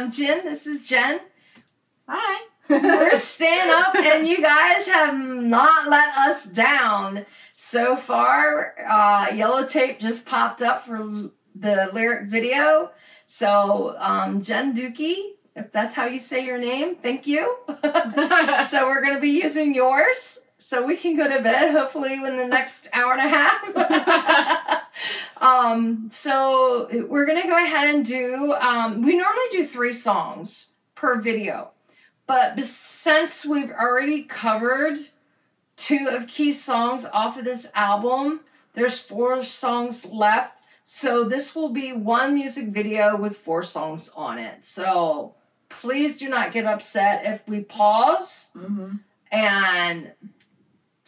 I'm Jen. This is Jen. Hi. We're staying up, and you guys have not let us down so far. Uh, yellow tape just popped up for l- the lyric video. So, um, Jen Dookie, if that's how you say your name, thank you. so, we're going to be using yours so we can go to bed hopefully in the next hour and a half. um, so, we're to go ahead and do, um, we normally do three songs per video. But since we've already covered two of key songs off of this album, there's four songs left. So this will be one music video with four songs on it. So please do not get upset if we pause mm-hmm. and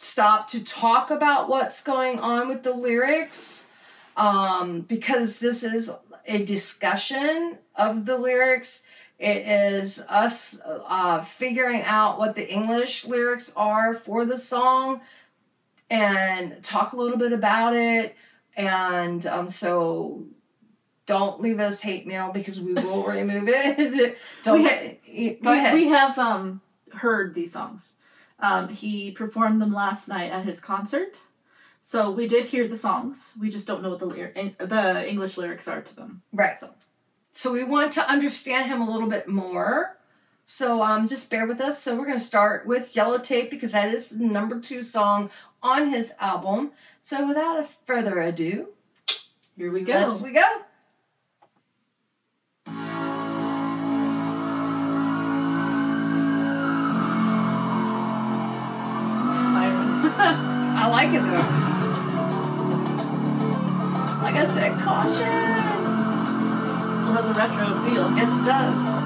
stop to talk about what's going on with the lyrics um, because this is a discussion of the lyrics. It is us uh, figuring out what the English lyrics are for the song and talk a little bit about it. And um, so don't leave us hate mail because we will remove it. don't We go we, we have um heard these songs. Um, he performed them last night at his concert. So we did hear the songs. We just don't know what the lyric, the English lyrics are to them. Right. So So we want to understand him a little bit more. So um, just bear with us. So we're going to start with Yellow Tape because that is the number two song on his album. So without a further ado, here we go. let's we go. I like it though. Like I said, caution. Still has a retro feel. Yes, it does.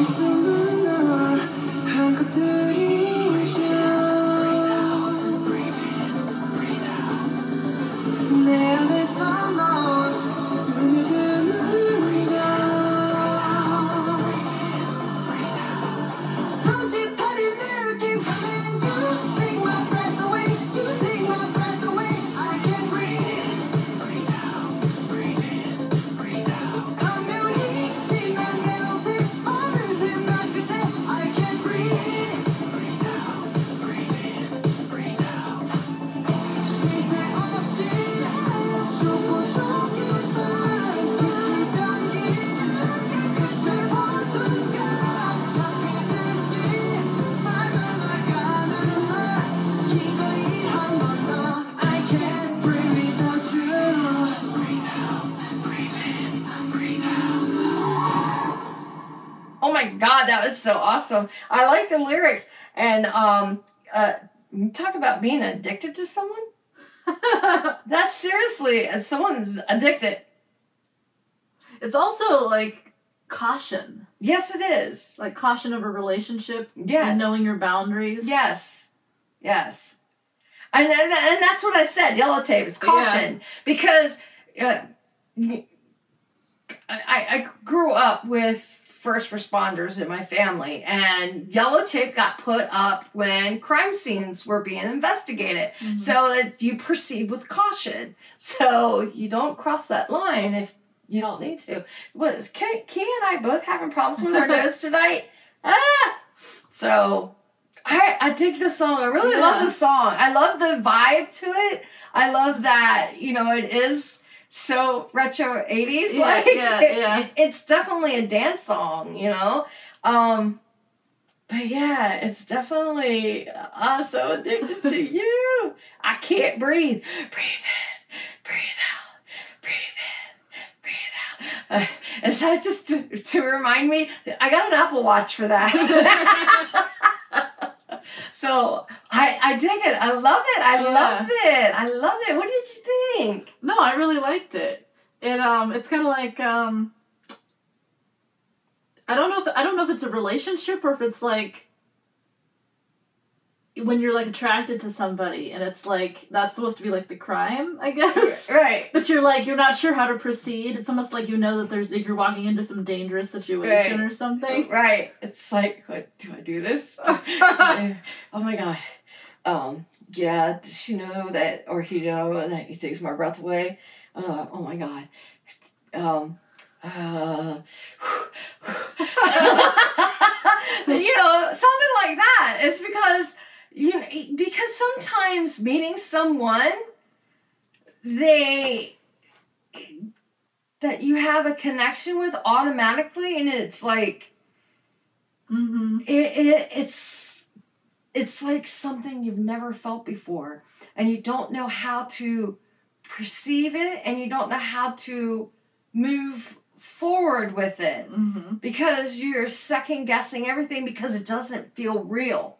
Out awesome. I like the lyrics and um uh talk about being addicted to someone. That's seriously someone's addicted. it's also like caution, Yes, it is. like caution of a relationship Yes. and knowing your boundaries. Yes. Yes. And, and, and that's what I said. Yellow tape is caution because uh, I, I grew up with first responders in my family, and yellow tape got put up when crime scenes were being investigated. Mhm. So that you proceed with caution. So you don't cross that line if you don't need to. What is Kay, Kay and I both having problems with our nose tonight? Ah! So I I dig this song. I really love the song. I love the vibe to it. I love that, you know, it is so retro 80s Yeah, like yeah, yeah. it- it's definitely a dance song, you know. Um but yeah, it's definitely I'm so addicted to you. I can't breathe. Breathe in, breathe out, breathe in, breathe out. Uh, is that just to, to remind me? I got an Apple Watch for that. so I I dig it. I love it. I Yeah. love it. I love it. What do you think? No, I really liked it. It um, it's kind of like um, I don't know if I don't know if it's a relationship or if it's like when you're like attracted to somebody and it's like that's supposed to be like the crime, I guess. Right. But you're like you're not sure how to proceed. It's almost like you know that there's like you're walking into some dangerous situation Right. or something. Right. It's like, what do I do this? I- oh my god. Um, yeah, does she know that or he know that he takes my breath away? Uh, oh my god. Um uh, you know, something like that. It's because you know, because sometimes meeting someone they that you have a connection with automatically and it's like Mm-hmm. it, it it's it's like something you've never felt before and you don't know how to perceive it and you don't know how to move forward with it. Mm-hmm. because you're second guessing everything because it doesn't feel real.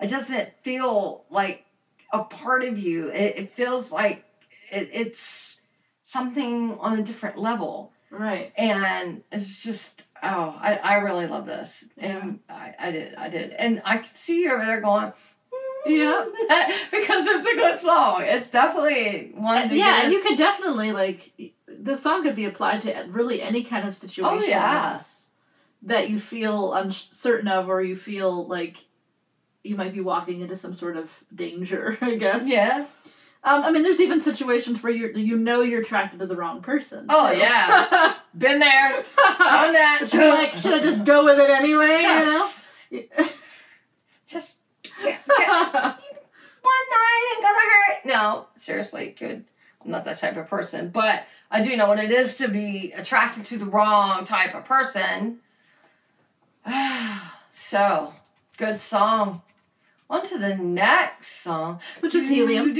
It doesn't feel like a part of you. It, it feels like it, it's something on a different level Right. and it's just oh I, I really love this and I, I did I did and I could see you over there going Yeah. because it's a good song it's definitely one of the yeah, and you could definitely like the song could be applied to really any kind of oh, situation. Oh, yeah. That you feel uncertain of, or you feel like you might be walking into some sort of danger. I guess. yeah Um, I mean, there's even situations where you you know you're attracted to the wrong person. Oh, yeah. been there done that But you're like, should I just go with it anyway? You know. just get, get one night ain't gonna hurt. No, seriously, good. I'm not that type of person, but I do know what it is to be attracted to the wrong type of person. so, good song. On to the next song. Which is helium.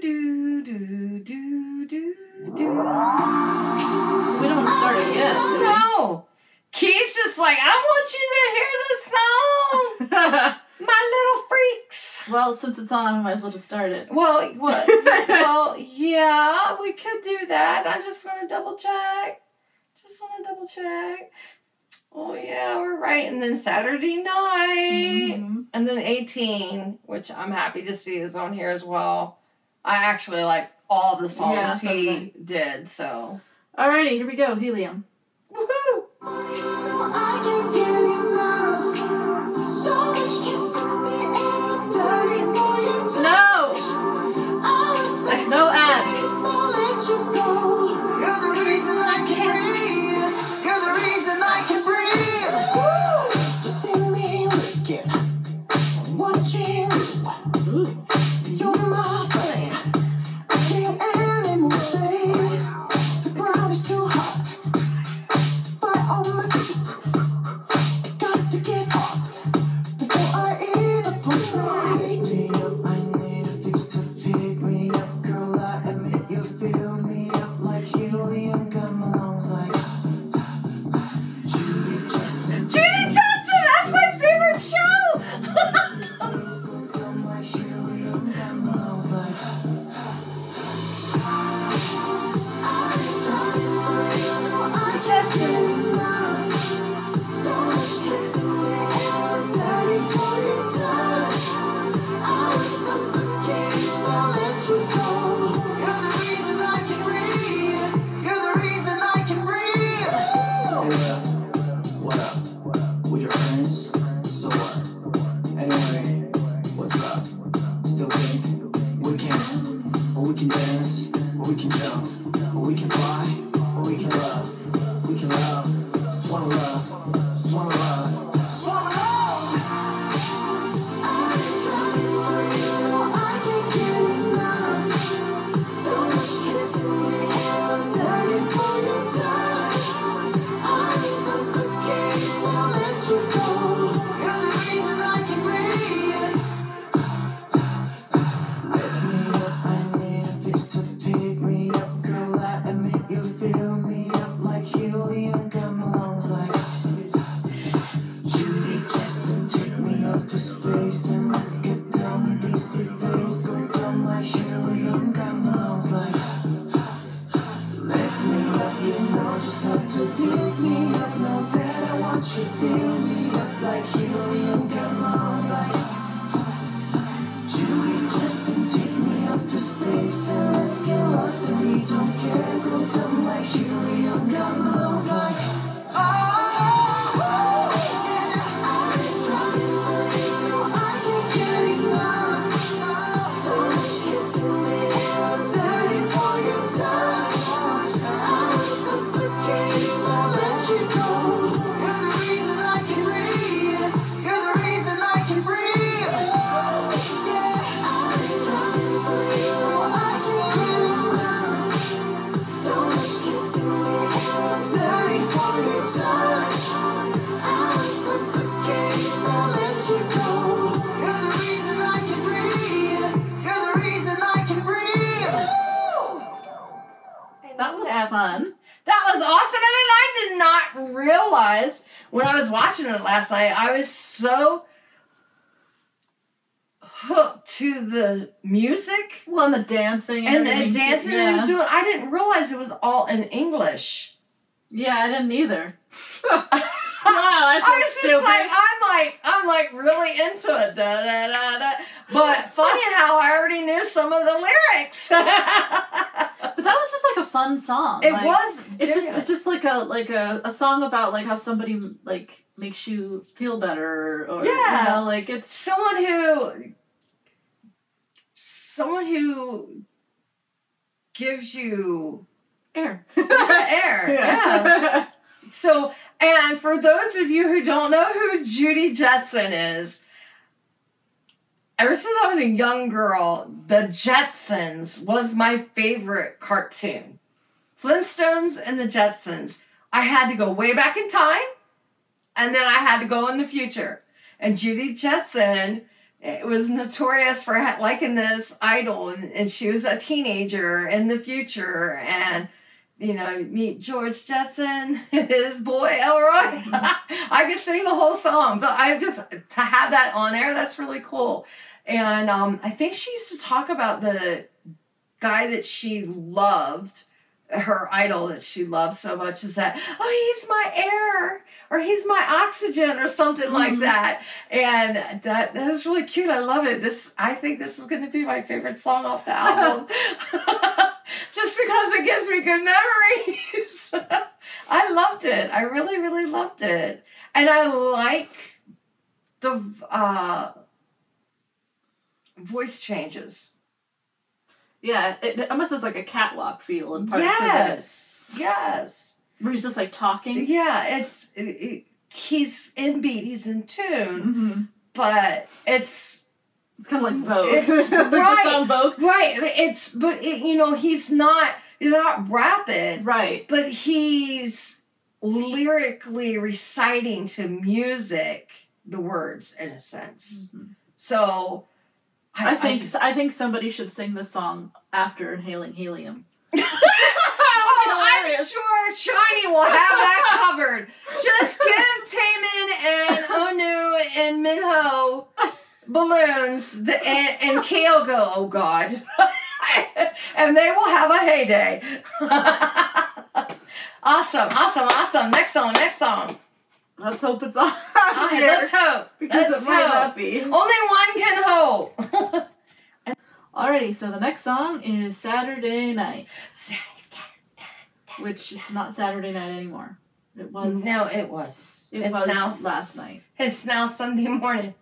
Do, do, do, do, do, do. We don't want to start it yet. No. Keith's just like, I want you to hear the song. My little freaks. well, since it's on, I might as well just start it. Well, what? well, yeah, we could do that. I just want to double check. Just want to double check. Oh yeah, we're right. And then Saturday night, Mhm. and then 18, which I'm happy to see is on here as well. I actually like all the songs Yeah, he did did. So Alrighty, here we go. Helium. woohoo! I can't get enough. We can fly, we can love, we can love, just one love. Watching it last night, I was so hooked to the music Well, and the dancing and the dancing yeah. that he was doing. I didn't realize it was all in English. Yeah, I didn't either. wow, I, I was stupid. just like, I'm like, I'm like really into it. Da, da, da, da. But funny how I already knew some of the lyrics. but that was just like a fun song. it like, was. It's just it's just like a like a, a song about like how somebody like makes you feel better or Yeah. you know like it's someone who someone who gives you air. air. Yeah. So, and for those of you who don't know who Judy Jetson is, ever since I was a young girl, the Jetsons was my favorite cartoon. Flintstones and the Jetsons. I had to go way back in time, and then I had to go in the future. And Judy Jetson was notorious for liking this idol, and, and she was a teenager in the future, and you know, meet George Jetson, his boy Elroy. I could sing the whole song, but I just to have that on there, that's really cool. And um, I think she used to talk about the guy that she loved, her idol that she loved so much, is that oh he's my air or he's my oxygen or something like Mhm. that. And that that is really cute. I love it. This I think this is going to be my favorite song off the album. Just because it gives me good memories. I loved it. I really, really loved it. And I like the uh, voice changes. yeah, it, it almost has like a catwalk feel in parts of it. Yes. Yes. Where he's just like talking. Yeah, it's it, it- he's in beat, he's in tune, Mm-hmm. but it's It's kind of like Vogue. It's- like right. the song Vogue. right. It's but it, you know he's not he's not rapid, Right. but he's lyrically reciting to music the words in a sense. So I think just- I think somebody should sing this song after inhaling helium. I'm sure SHINee will have that covered. Just give Taemin and Onew and Minho balloons the, and, and Kyogo, oh god. and they will have a heyday. awesome, awesome, awesome. Next song, next song. Let's hope it's on All right, here, let's hope. because let's it might hope. not be. Only one can hope. Alrighty, so the next song is Saturday Night, which it's not Saturday night anymore. It was. no, it was. It it's was now last night. It's now Sunday morning.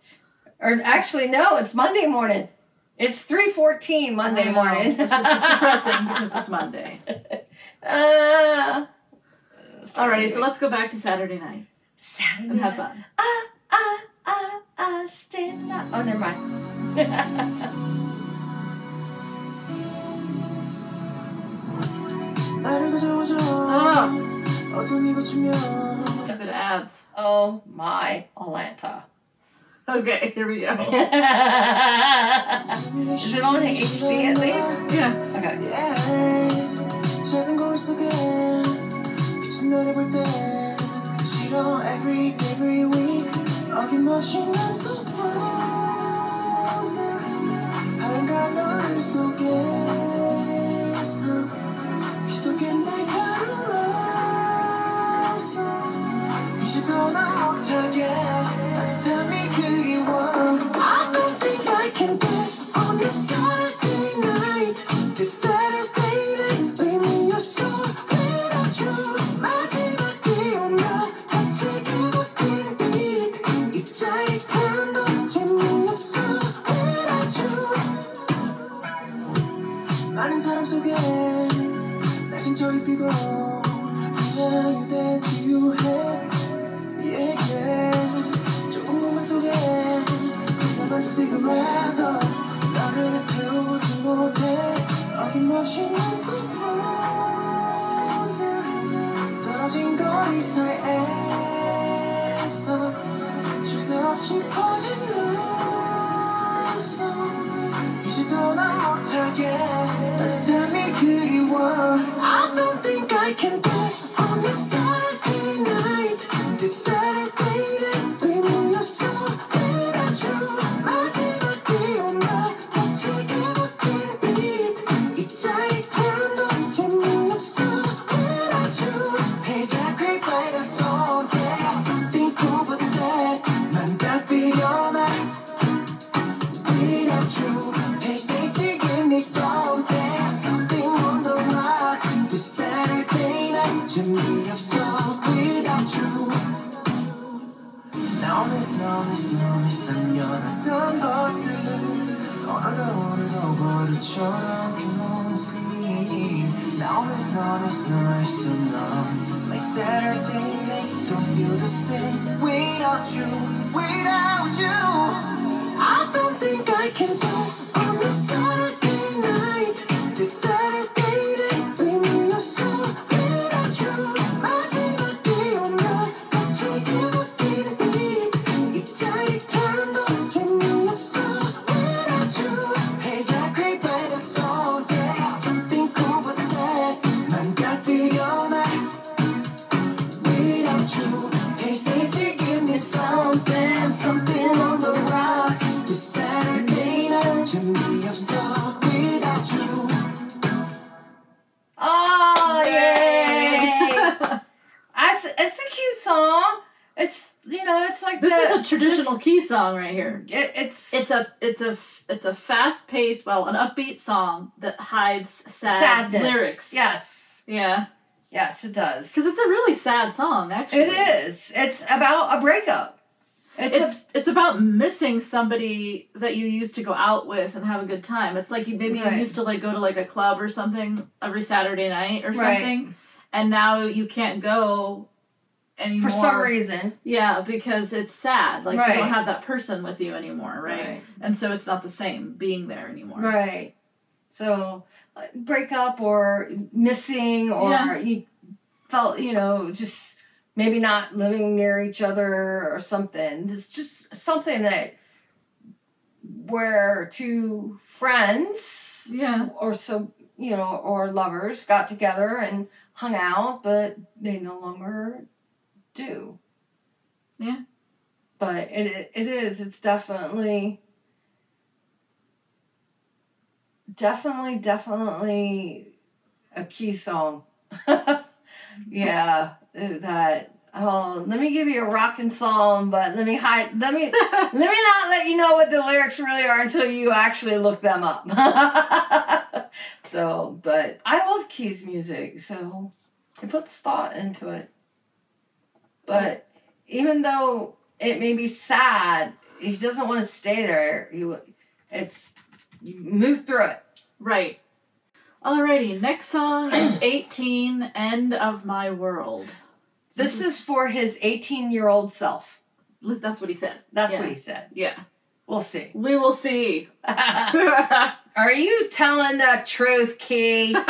Or actually, no, it's Monday morning. It's 3.14 Monday know, morning. Is just depressing because it's Monday. uh, Alrighty, so let's go back to Saturday night Saturday and have fun. Ah, ah, ah, ah, stand up. Oh, never mind. Oh. Stupid ads. Oh my Atlanta. Okay, here we go. Is it on HD at least? Yeah. Okay. Every every week emotion song right here. It, it's It's a it's a it's a fast paced, well, an upbeat song that hides sad sadness. lyrics. Yes. Yeah, Yes, it does. because it's a really sad song. Actually, It is. It's about a breakup. It's, It's it's about missing somebody that you used to go out with and have a good time. It's like you maybe Right. you used to like go to like a club or something every Saturday night or Right. something, and now you can't go a, anymore. for some reason. Yeah, because it's sad. Like Right. you don't have that person with you anymore, right? And so it's not the same being there anymore. Right. So, uh, breakup or missing or Yeah. you felt, you know, just maybe not living near each other or something. It's just something that where two friends Yeah. or so, you know, or lovers got together and hung out, but they no longer do. Yeah. But it it is. It's definitely definitely definitely a key song. yeah, that oh, let me give you a rockin' song, but let me hide let me let me not let you know what the lyrics really are until you actually look them up. so, but I love Keys music, so it puts thought into it. But even though it may be sad, he doesn't want to stay there. He, it's you move through it. Right. Alrighty, next song is 18, End of My World. This is for his 18 year old self. That's what he said. That's Yeah. what he said. Yeah. We'll see. We will see. Are you telling the truth, Key?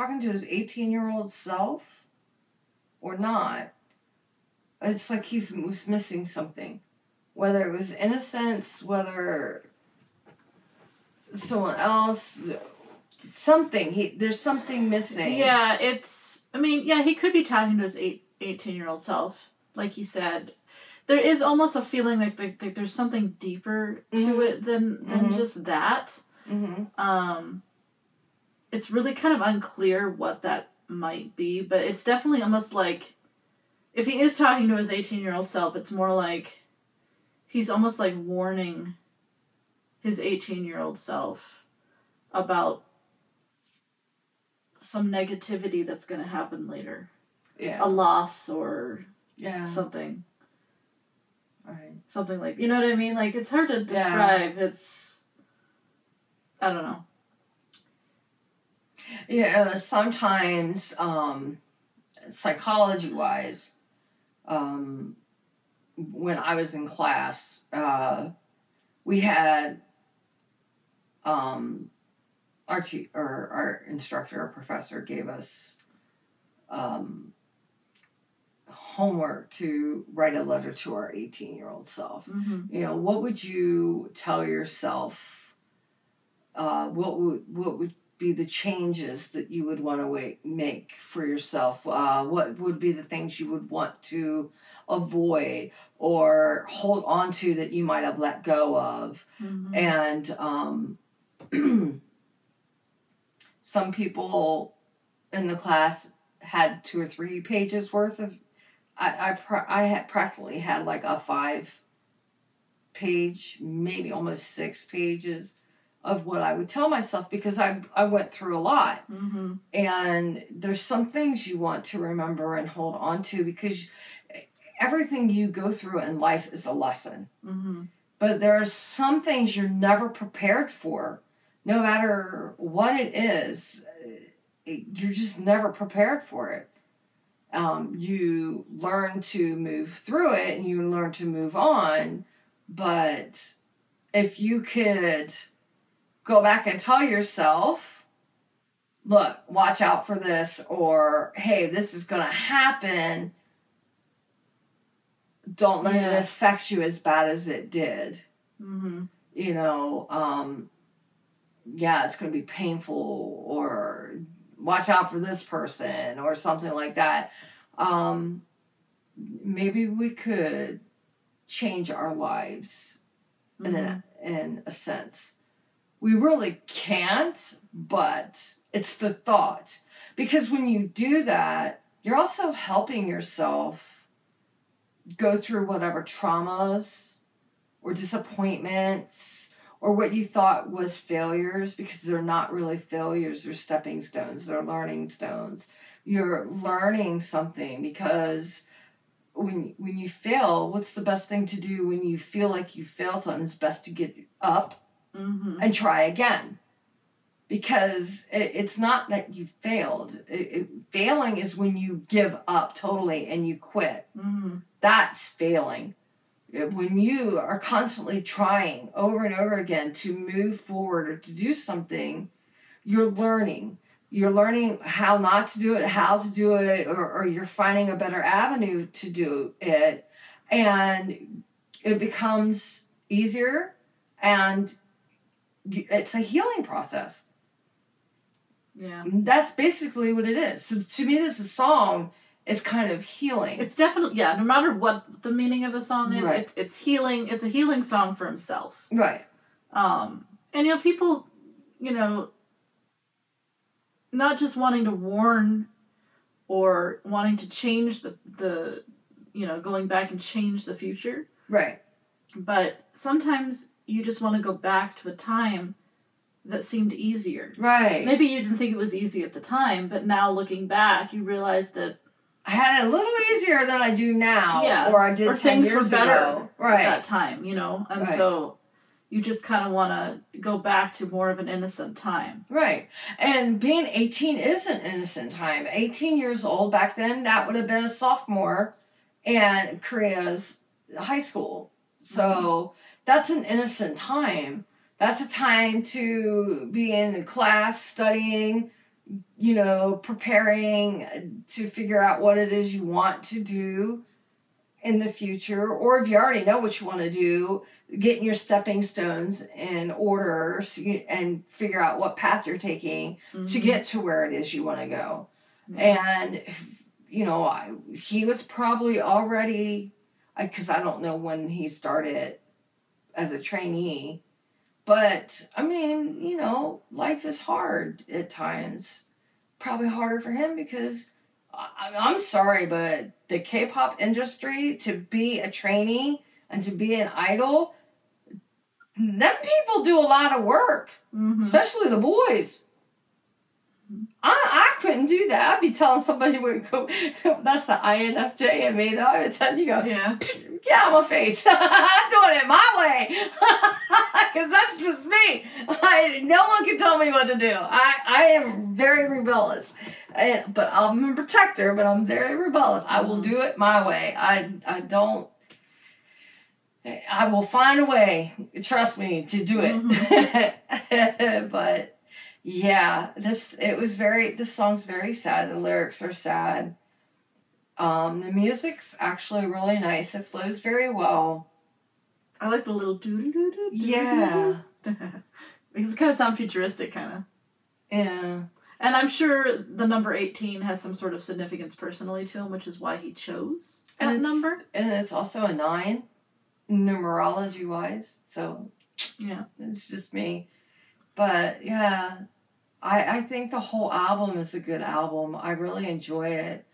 talking to his 18 year old self or not, it's like he's missing something. Whether it was innocence, whether someone else, something. He There's something missing. Yeah, it's. I mean, yeah, he could be talking to his eight, 18 year old self, like he said. There is almost a feeling like, like, like there's something deeper to Mhm. it than than Mhm. just that. hmm Um, it's really kind of unclear what that might be, but it's definitely almost like if he is talking to his 18 year old self, it's more like he's almost like warning his 18 year old self about some negativity that's going to happen later Yeah. a loss or yeah. something right. something like you know what i mean like it's hard to Yeah. describe it's i don't know Yeah, sometimes um, psychology wise, um, when I was in class, uh, we had um, our te- or our instructor or professor gave us um, homework to write a letter to our 18 year old self mm-hmm. you know what would you tell yourself uh, what would what would be the changes that you would want to make for yourself uh, what would be the things you would want to avoid or hold on to that you might have let go of Mm-hmm. and um, some people in the class had two or three pages worth of i i, pra- I had practically had like a five page maybe almost six pages of what i would tell myself because i i went through a lot Mm-hmm. and there's some things you want to remember and hold on to because everything you go through in life is a lesson Mm-hmm. but there are some things you're never prepared for no matter what it is you're just never prepared for it um, you learn to move through it and you learn to move on but if you could go back and tell yourself look watch out for this or hey this is going to happen don't let Yeah. it affect you as bad as it did Mm-hmm. you know, um, yeah, it's going to be painful, or watch out for this person, or something like that. Um, maybe we could change our lives in a, in a sense. We really can't, but it's the thought. Because when you do that, you're also helping yourself go through whatever traumas or disappointments or what you thought was failures because they're not really failures. They're stepping stones. They're learning stones. You're learning something because when when you fail what's the best thing to do when you feel like you failed something? It's best to get up Mm-hmm. and try again because it, it's not that you failed it, it, failing is when you give up totally and you quit Mm-hmm. that's failing. When you are constantly trying over and over again to move forward or to do something, you're learning. You're learning how not to do it, how to do it, or, or you're finding a better avenue to do it. And it becomes easier and it's a healing process. Yeah. That's basically what it is. So to me, this is song is kind of healing. It's definitely yeah. No matter what the meaning of the song is, Right. it's it's healing. It's a healing song for himself. right. Um, and you know, people, you know, not just wanting to warn or wanting to change the the, you know, going back and change the future, Right. But sometimes you just want to go back to a time that seemed easier. Right. Maybe you didn't think it was easy at the time, but now looking back, you realize that I had it a little easier than I do now. Yeah, Or I did or 10 things were better ago. at that time, you know, and Right. so you just kind of want to go back to more of an innocent time. Right. And being 18 is an innocent time. 18 years old back then, that would have been a sophomore and Korea's high school. So mm-hmm. that's an innocent time. That's a time to be in class studying, you know, preparing to figure out what it is you want to do in the future. Or if you already know what you want to do, getting your stepping stones in order so you, and figure out what path you're taking to mm-hmm. get to where it is you want to go. And, you know, I, he was probably already, because I don't know when he started as a trainee. But, I mean, you know, life is hard at times. Probably harder for him because I, I'm sorry, but the K pop industry, to be a trainee and to be an idol, them people do a lot of work Mhm. especially the boys. I, I couldn't do that. I'd be telling somebody would go. That's the INFJ in me, though. I would tell you, go Yeah. get out of my face. I'm doing it my way, because that's just me. I, no one can tell me what to do. I I am very rebellious, and, but I'm a protector. But I'm very rebellious. I will mm-hmm. do it my way. I I don't. I will find a way. Trust me to do it. Mm-hmm. but yeah, this it was very. This song's very sad. The lyrics are sad. Um, the music's actually really nice. It flows very well. I like the little doo doo doo doo. Yeah. because it kind of sounds futuristic, kind of. Yeah. And I'm sure the number 18 has some sort of significance personally to him, which is why he chose that And it's, number. And it's also a nine, numerology wise. So Yeah. it's just me. But yeah, I I think the whole album is a good album. I really enjoy it.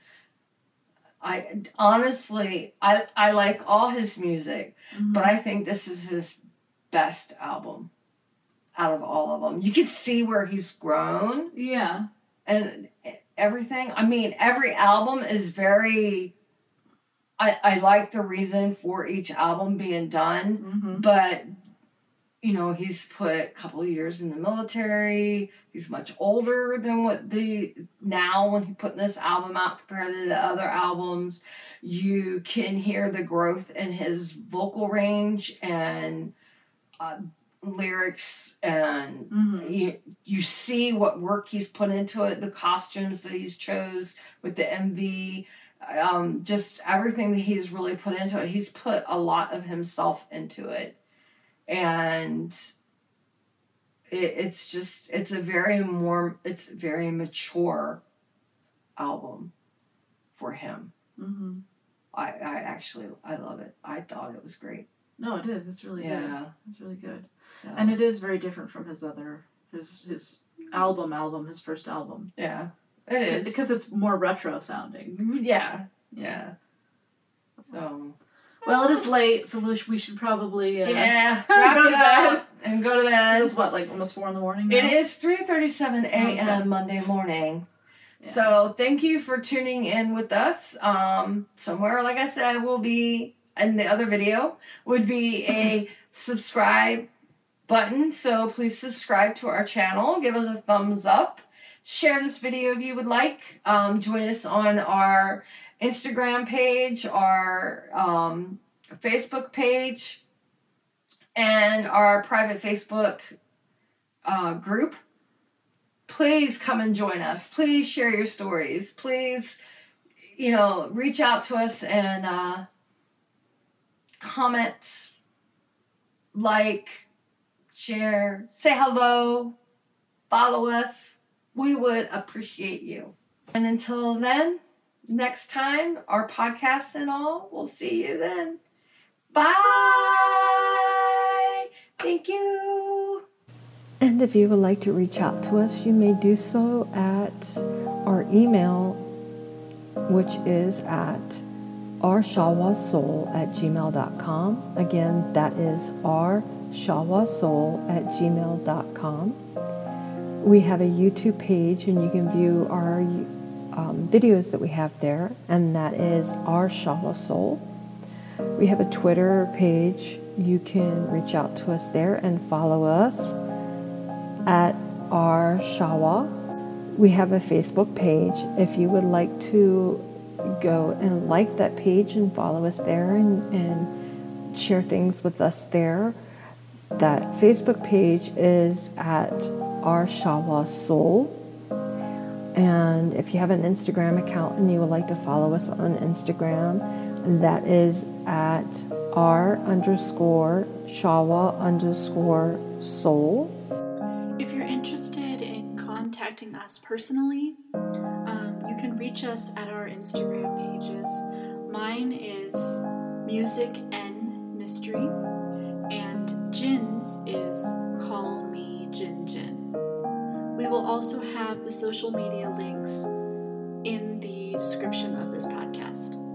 I honestly I I like all his music, but I think this is his best album out of all of them. You can see where he's grown yeah. and everything. I mean, every album is very. I I like the reason for each album being done, Mm-hmm. but you know he's put a couple of years in the military. He's much older than what the now when he put this album out compared to the other albums. You can hear the growth in his vocal range and uh, lyrics and Mm-hmm. you, you see what work he's put into it the costumes that he's chose with the mv um, just everything that he's really put into it he's put a lot of himself into it and it, it's just it's a very more it's very mature album for him Mm-hmm. i i actually i love it i thought it was great No, it is. It's really good. yeah It's really good. so And it is very different from his other his his album album, his first album. yeah it is Because it's more retro sounding. Yeah, yeah. So Well, it is late, so we should, probably uh, yeah, Go to bed. and go to bed. It's what like almost four in the morning. Now? It is three thirty seven a.m. Okay. Monday morning. Yeah. So thank you for tuning in with us. Um, somewhere, like I said, will be in the other video would be a subscribe button. So please subscribe to our channel. Give us a thumbs up. Share this video if you would like. Um, join us on our Instagram page, our um, Facebook page, and our private Facebook uh, group. Please come and join us. Please share your stories. Please, you know, reach out to us and uh, comment, like, share, say hello, follow us. We would appreciate you. And until then, next time, our podcasts and all, we'll see you then. Bye. Thank you. And if you would like to reach out to us, you may do so at our email, which is at rshawasoul at gmail.com. Again, that is rshawasoul at gmail.com. We have a YouTube page, and you can view our um, videos that we have there, and that is our Shawa Soul. We have a Twitter page, you can reach out to us there and follow us at our Shawa. We have a Facebook page. If you would like to go and like that page and follow us there and, and share things with us there, that Facebook page is at our Shawa Soul. And if you have an Instagram account and you would like to follow us on Instagram, that is at r underscore shawa underscore soul. If you're interested in contacting us personally, um, you can reach us at our Instagram pages. Mine is Music and Mystery, and Jin's is Jin. We will also have the social media links in the description of this podcast.